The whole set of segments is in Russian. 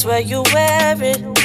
that's where you wear it.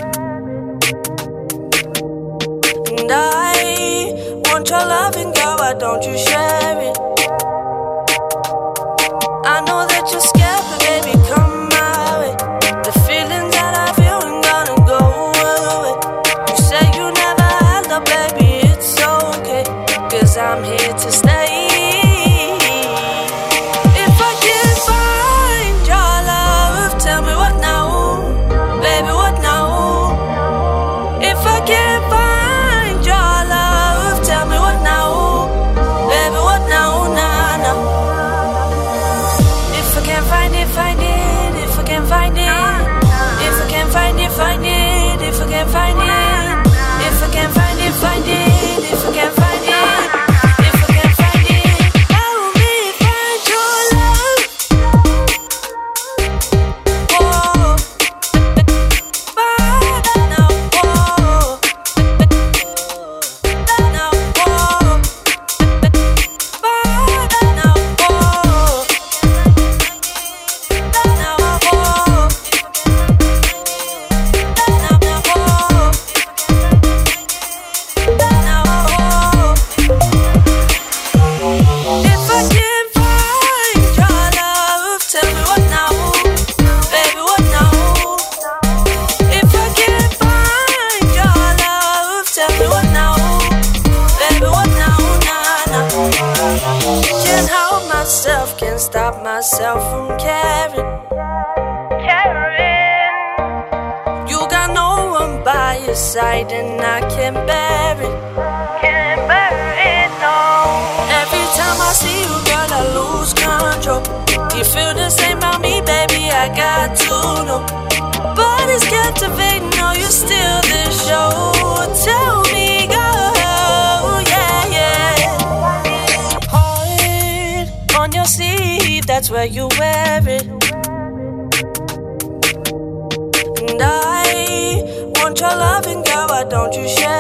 don't you share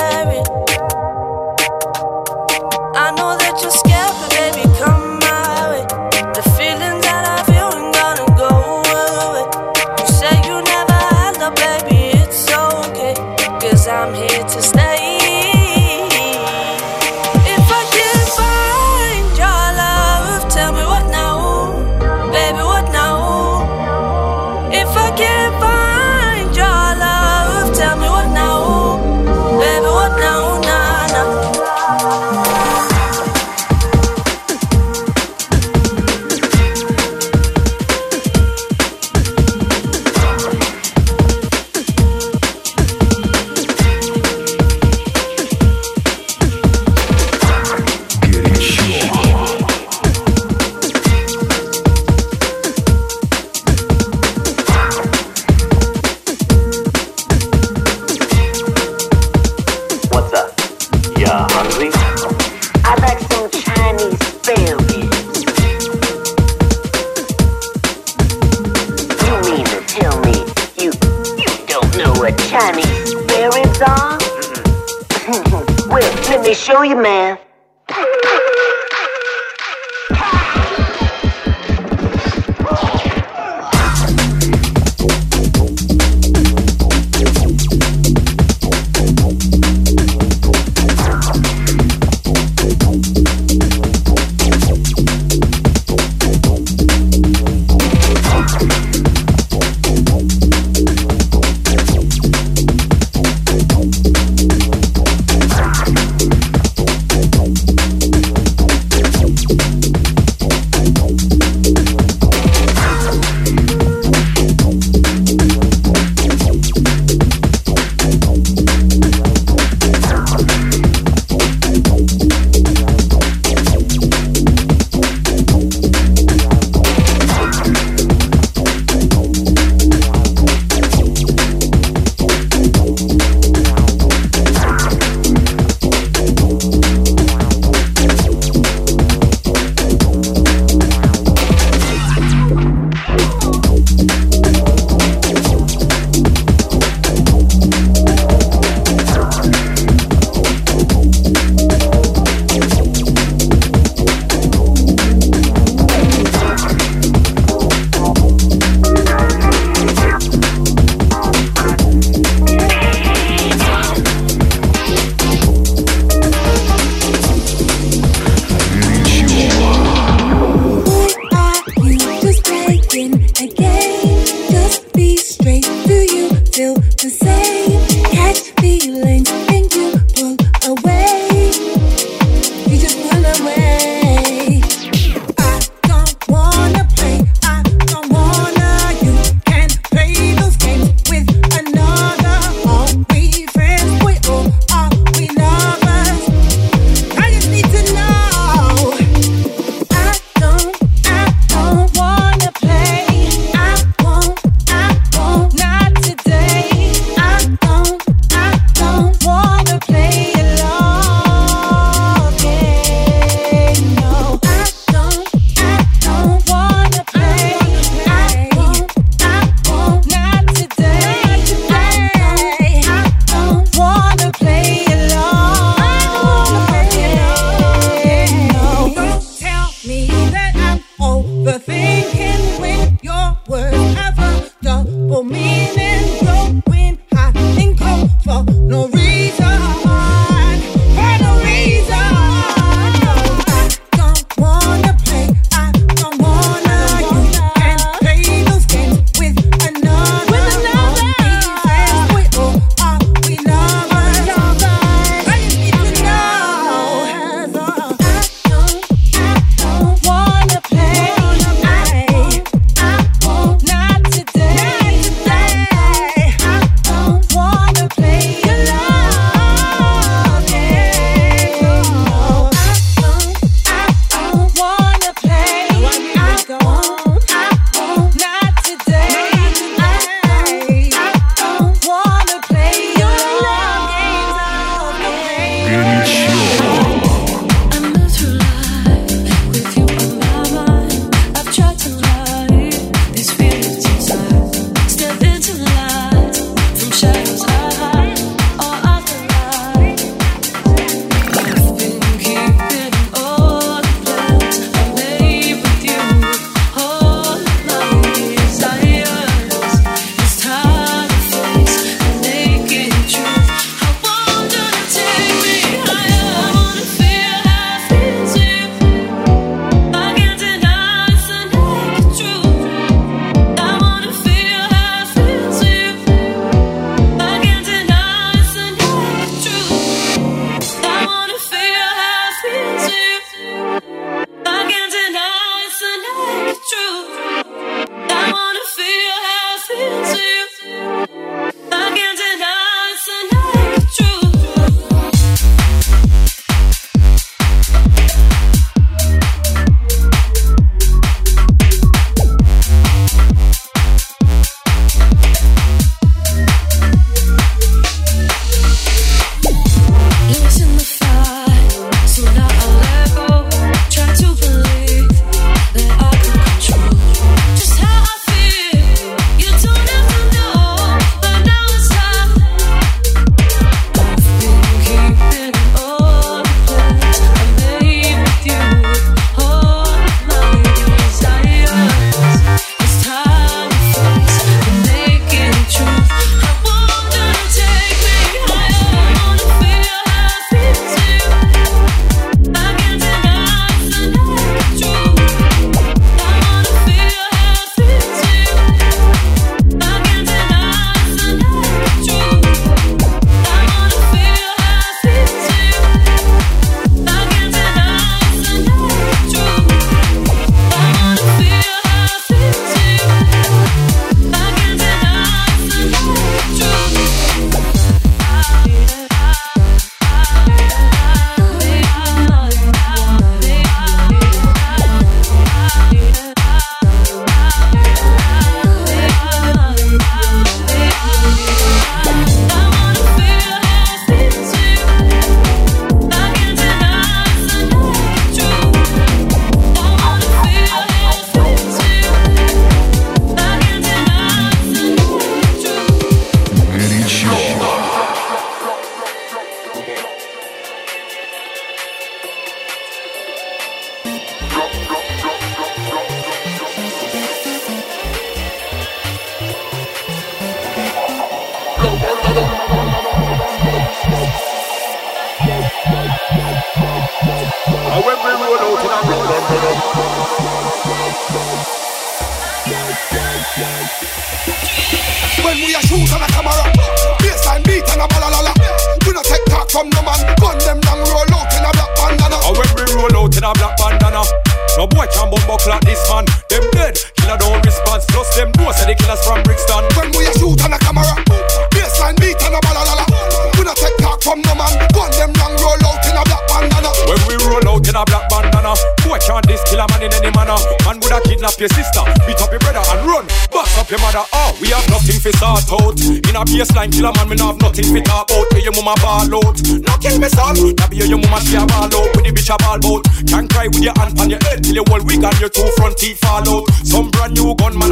again.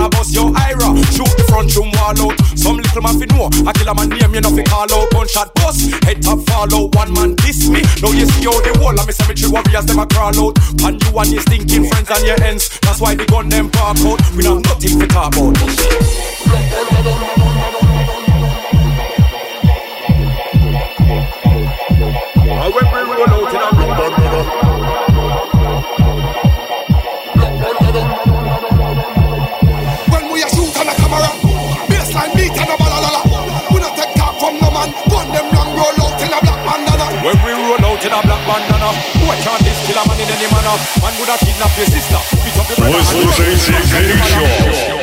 A bust your ira, shoot the front room wall out. Some little man fi know, I kill a man name you no fi call out. Gunshot bust, head top fall out. One man diss me, now you see how the whole of me cemetery warriors them a crawl out. And you and your stinking friends and your ends, that's why the gun them park out. We not nothing to talk about. And Вы and run, слушаете bust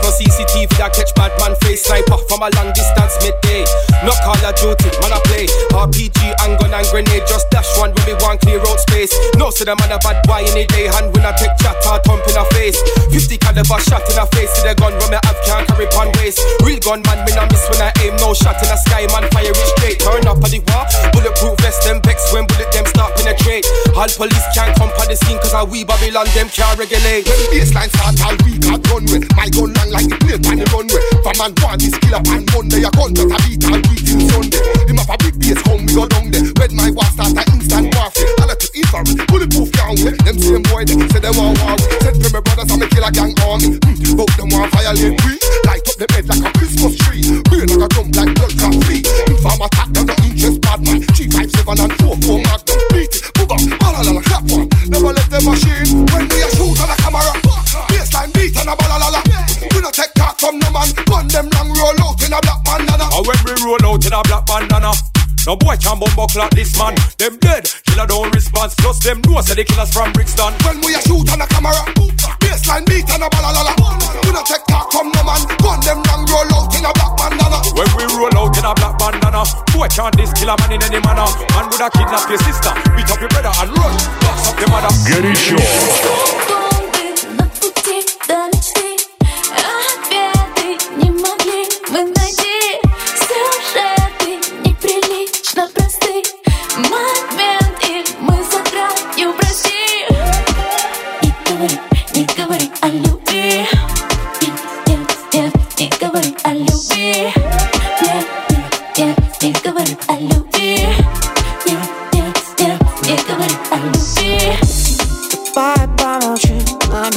no CCTV that catch bad man face. Sniper from a long distance midday. No call of duty, man I play. RPG and gun and grenade, just dash one when we want clear out space. No say the man a bad boy any day, hand when I take chat or thump in a face. 50 caliber shot in a face, see the gun when me have can't carry pon waist. Real gun man, me no miss when I aim, no shot in the sky, man fire it straight. Turn up on the war, bulletproof vest, them vex when bullet them start penetrate. All police can't come on the scene cause I we Babylon them can't regulate. When baseline start all week at runway My gun long like the plane on the runway. From man one this killer on Monday A that a beat all week till Sunday. Him have a big base home we go down there. When my war start a instant warfare I let it infrared bulletproof can't wait Them same boy they say they want war Send for my brothers and me kill a gang army. Hmm. Both them want violate we Light up the bed like a Christmas tree. Brain like a drum like blood clot flea Inform attack them no interest bad man. 357 and No boy can bumbo clock this man. Them dead, killer don't respond. Plus them know say the killers from Brixton. When we a shoot on a camera, baseline beat and a balalala. You not take talk from no man. Gun them long roll out in a black bandana. When we roll out in a black bandana, boy can't this killer man in any manner. Man would a kidnap your sister, beat up your brother and run. Box up your mother. Get it sure.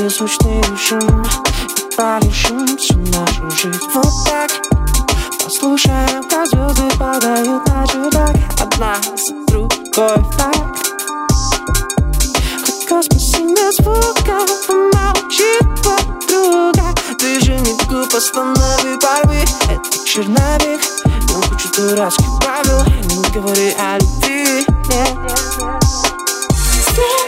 На беззвучный шум И полишимся нашу жизнь вот так. Послушаем, как звезды падают на чердак Одна за другой так. Хоть космос имеет звука, помолчи, подруга. Не глупо, останови порви Это черновик, но куча дурацких правил Не говори о любви, нет, нет, нет.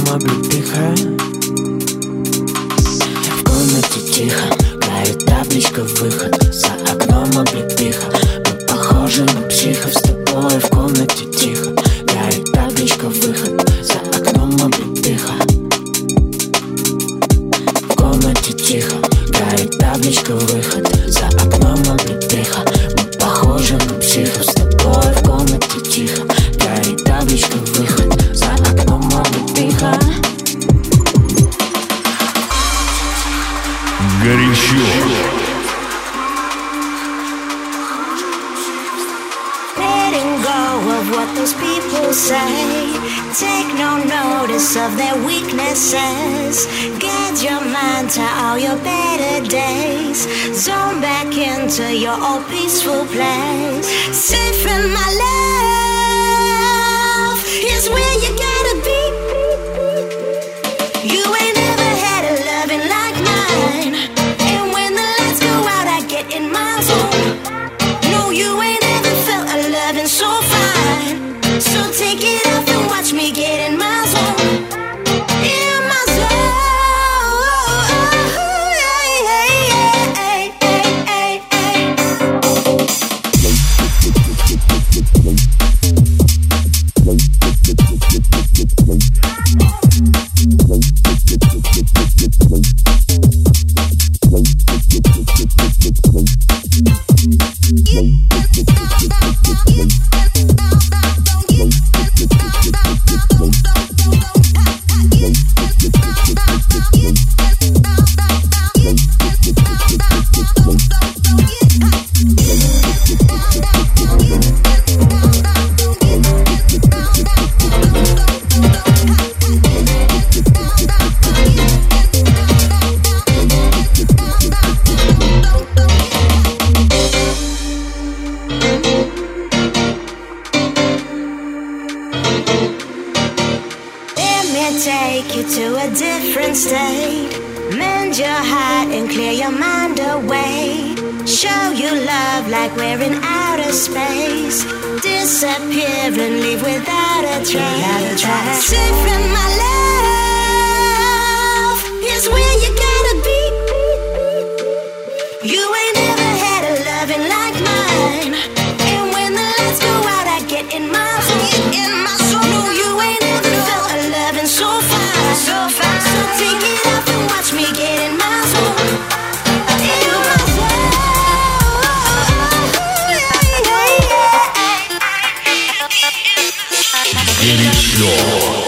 дома облепиха В комнате тихо, горит табличка выход За окном облепиха. Мы похожи на психов с тобой в комнате тихо. Floor.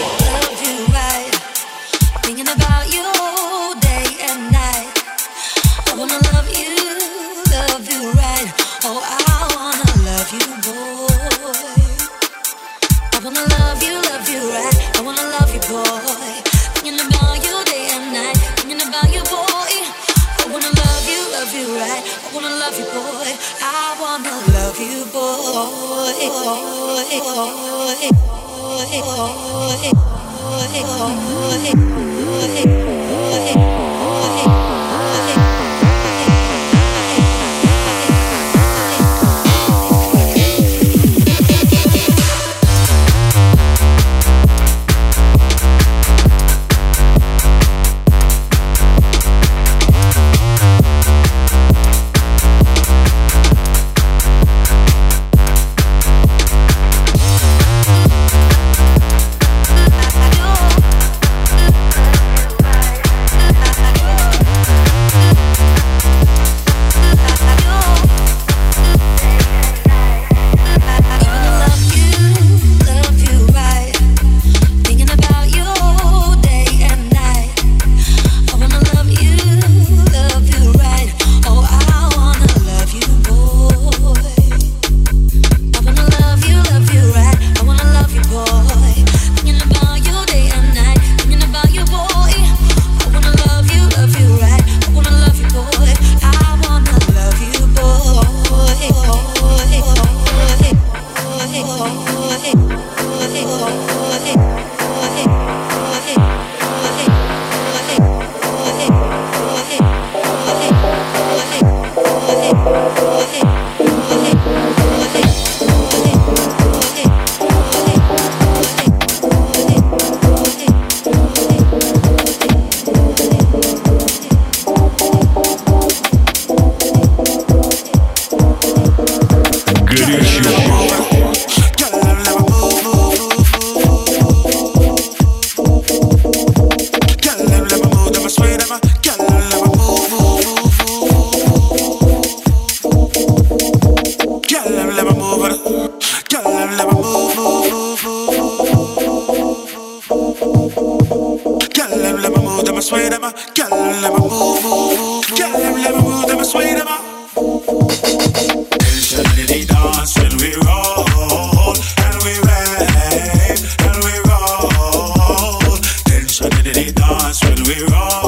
dance when we roll.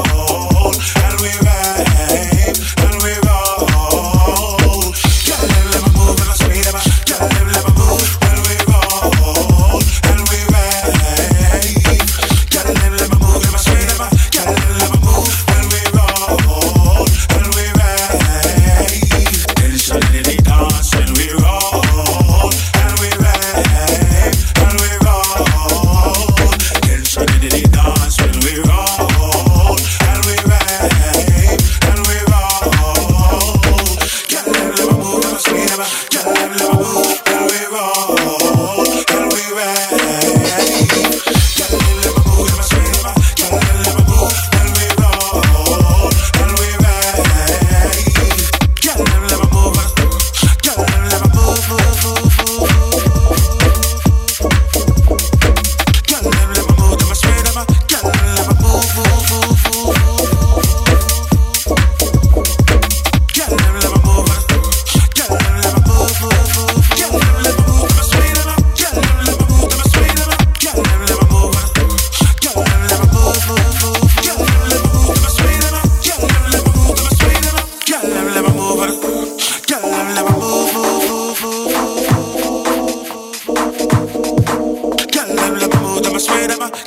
swear that my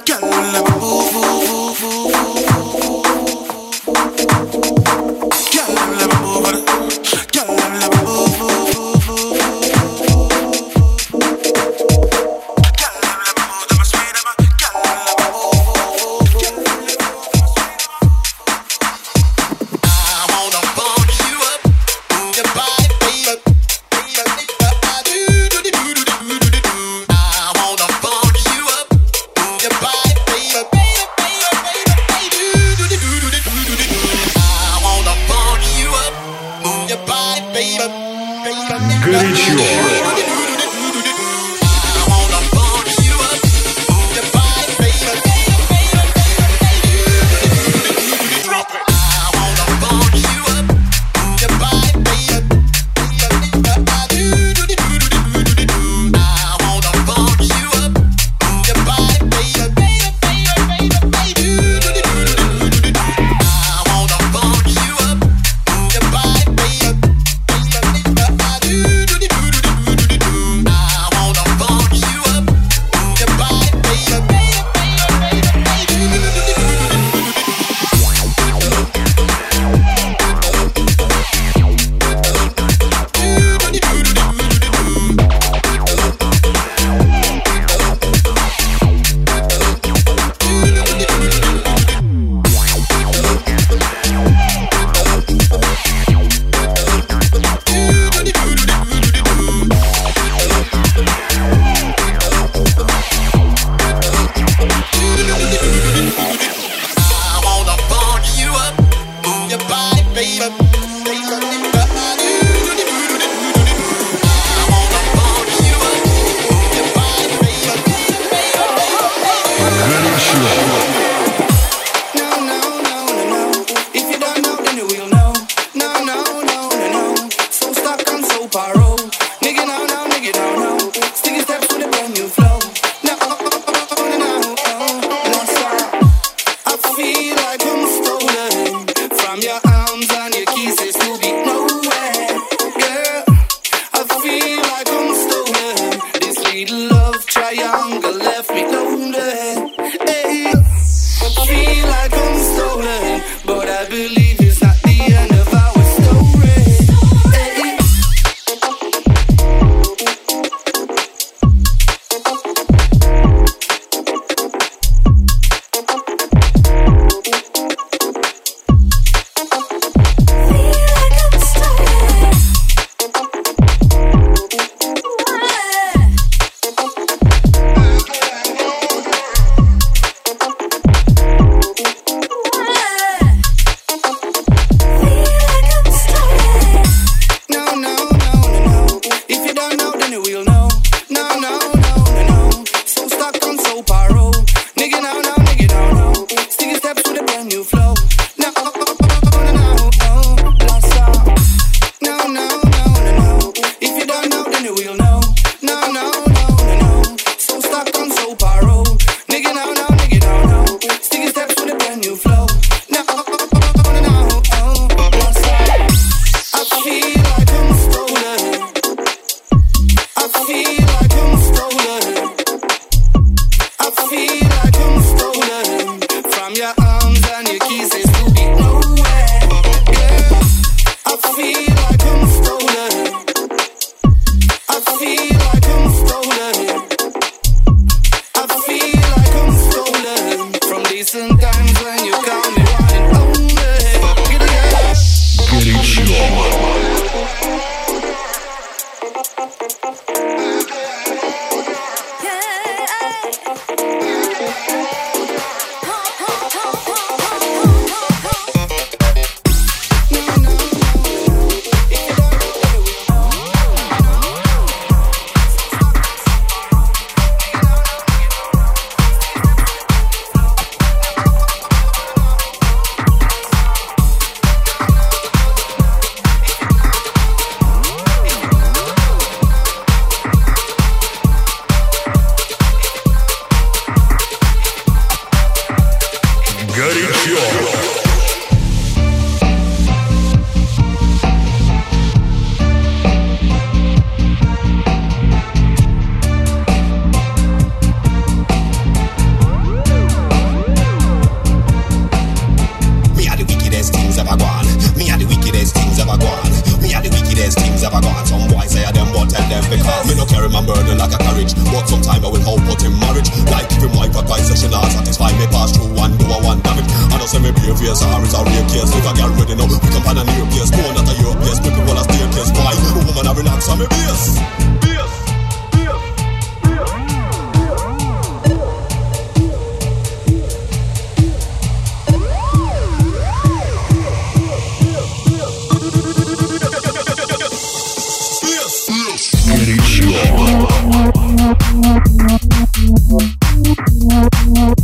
Look at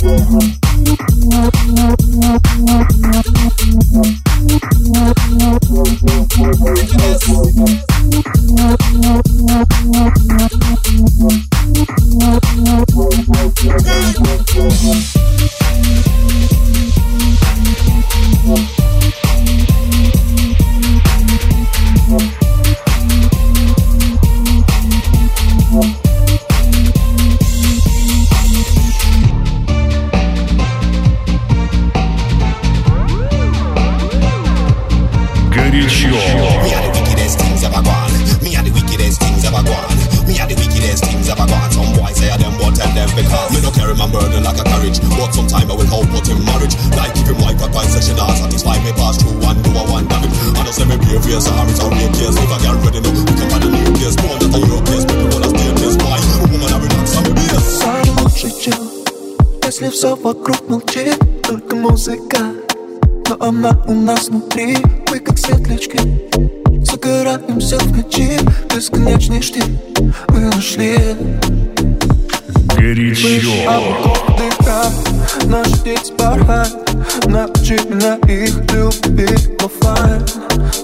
this. Научи меня их любить оффлайн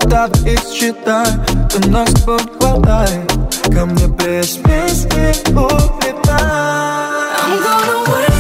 Да их считай, ты нас подхватай Ко мне без песни улетай. I'm gonna wait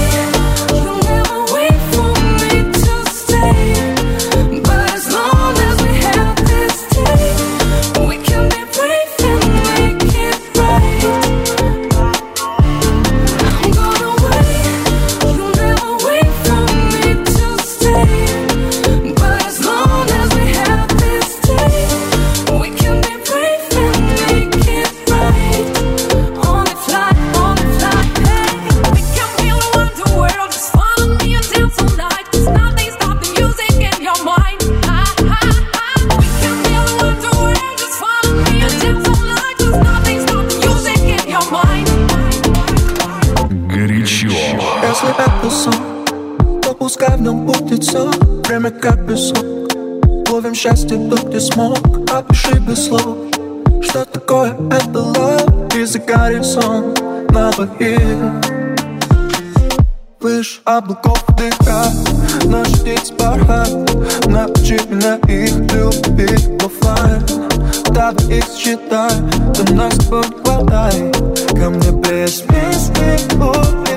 время как песок Ловим счастье, тут где смог. Опиши без слов Что такое это love. И за горизонт на двоих. Выше облаков дыха Наш птиц бархат Научи меня их любить оффлайн Давай их считай ты нас с Ко мне без песни улиц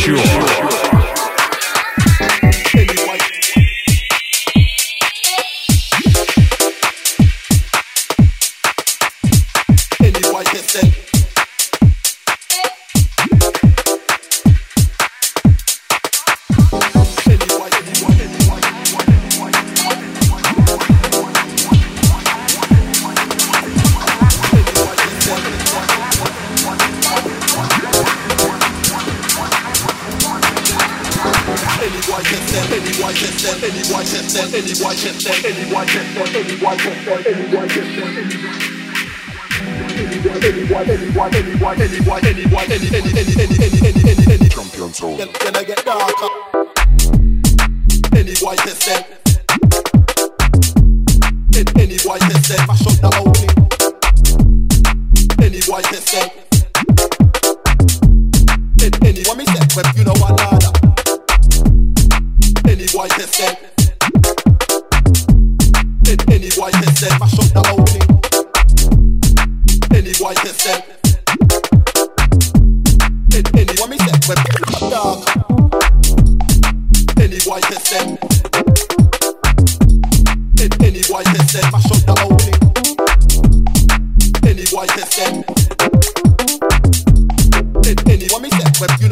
sure. web, you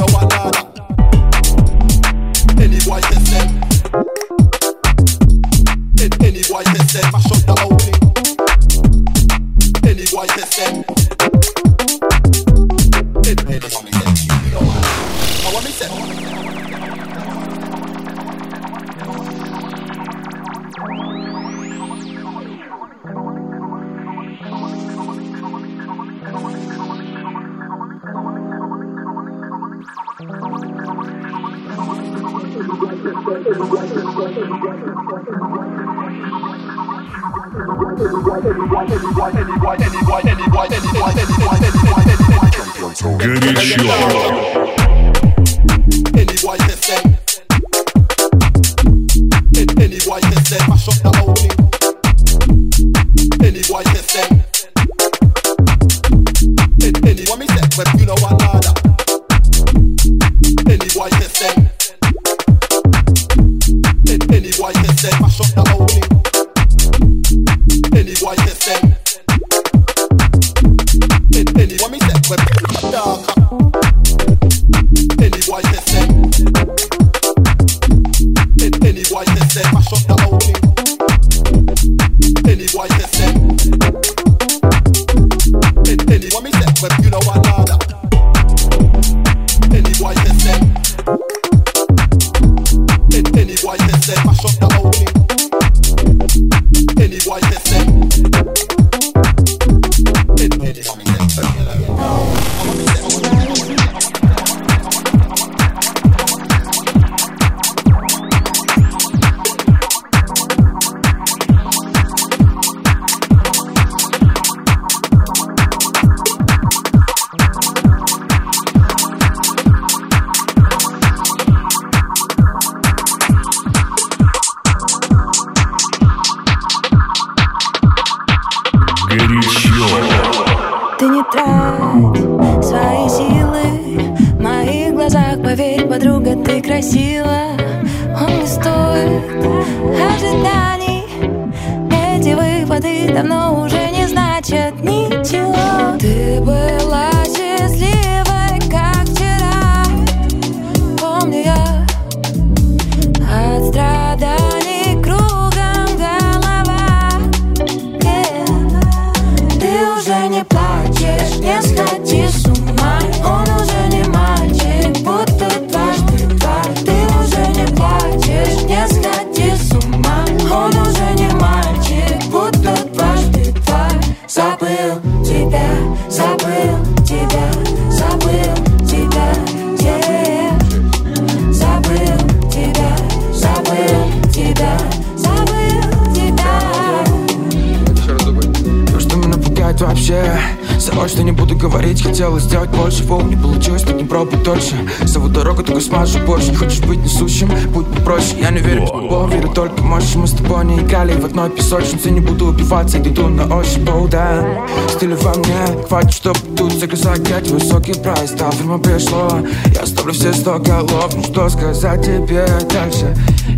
дольше. Зову дорогу, только смажу больше Не хочешь быть несущим, будь попроще. Я не верю в любовь, верю только мощи Мы с тобой не играли в одной песочнице. Не буду убиваться, иду на ощупь, oh, да. Стиль во мне, хватит, чтоб тут загрызать Я высокий прайс, да, время пришло. Я оставлю все сто голов, ну что сказать тебе дальше?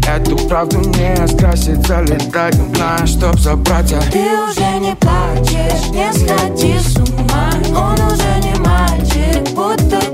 Эту правду не скрасит, залетать на чтоб забрать? А. Ты уже не плачешь, не сходи с ума. Он уже не мальчик, будто